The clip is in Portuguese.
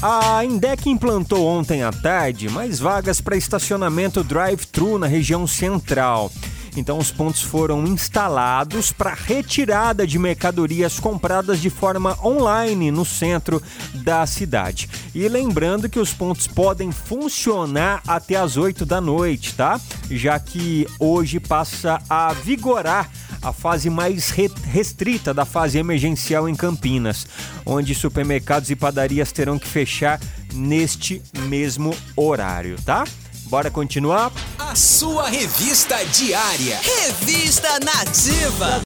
A Indec implantou ontem à tarde mais vagas para estacionamento drive-thru na região central. Então, os pontos foram instalados para retirada de mercadorias compradas de forma online no centro da cidade. E lembrando que os pontos podem funcionar até as 8 da noite, tá? Já que hoje passa a vigorar a fase mais restrita da fase emergencial em Campinas, onde supermercados e padarias terão que fechar neste mesmo horário, tá? Bora continuar? A sua revista diária. Revista Nativa.